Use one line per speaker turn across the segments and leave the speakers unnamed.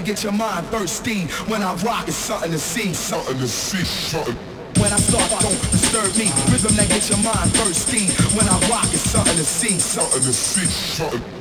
get your mind thirsty. When I rock, it's something to see, something to see, something. When I start, don't disturb me. Rhythm that gets your mind thirsty. When I rock, it's something to see, something to see, something.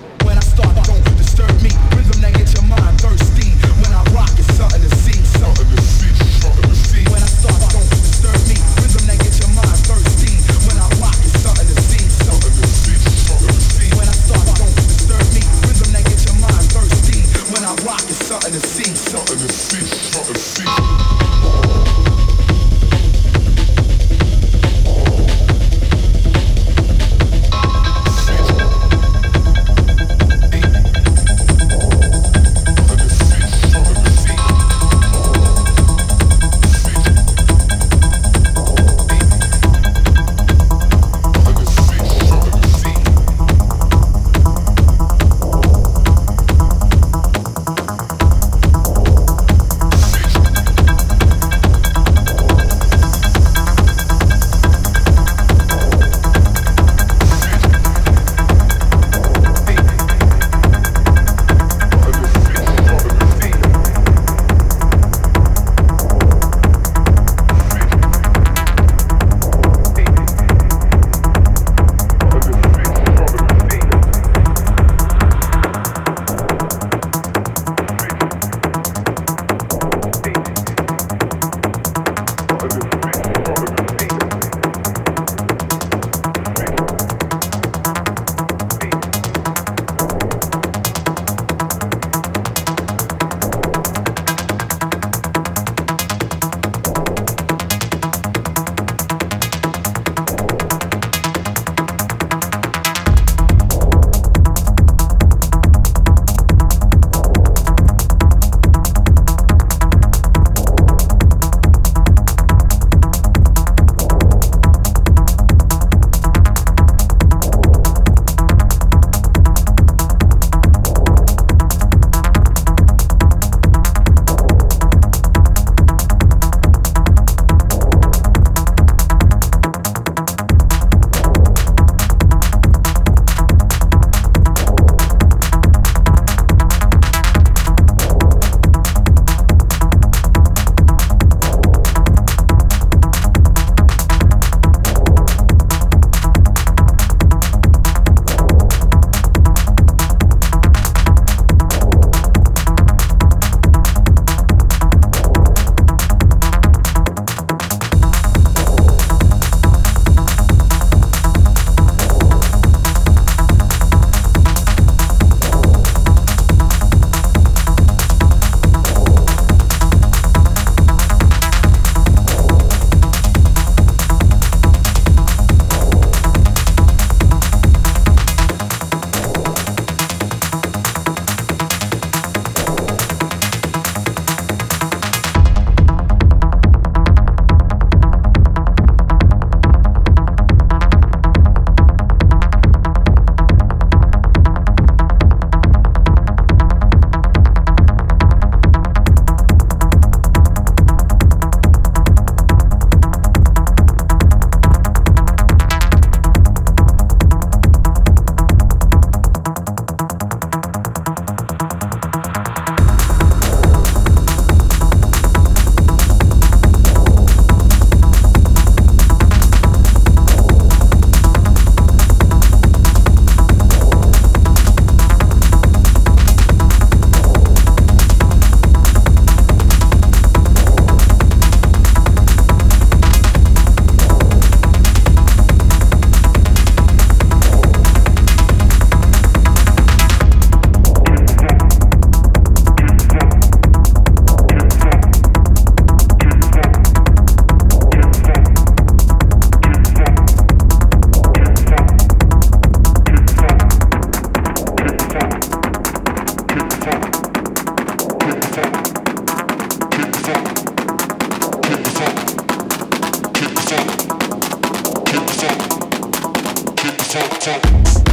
Take.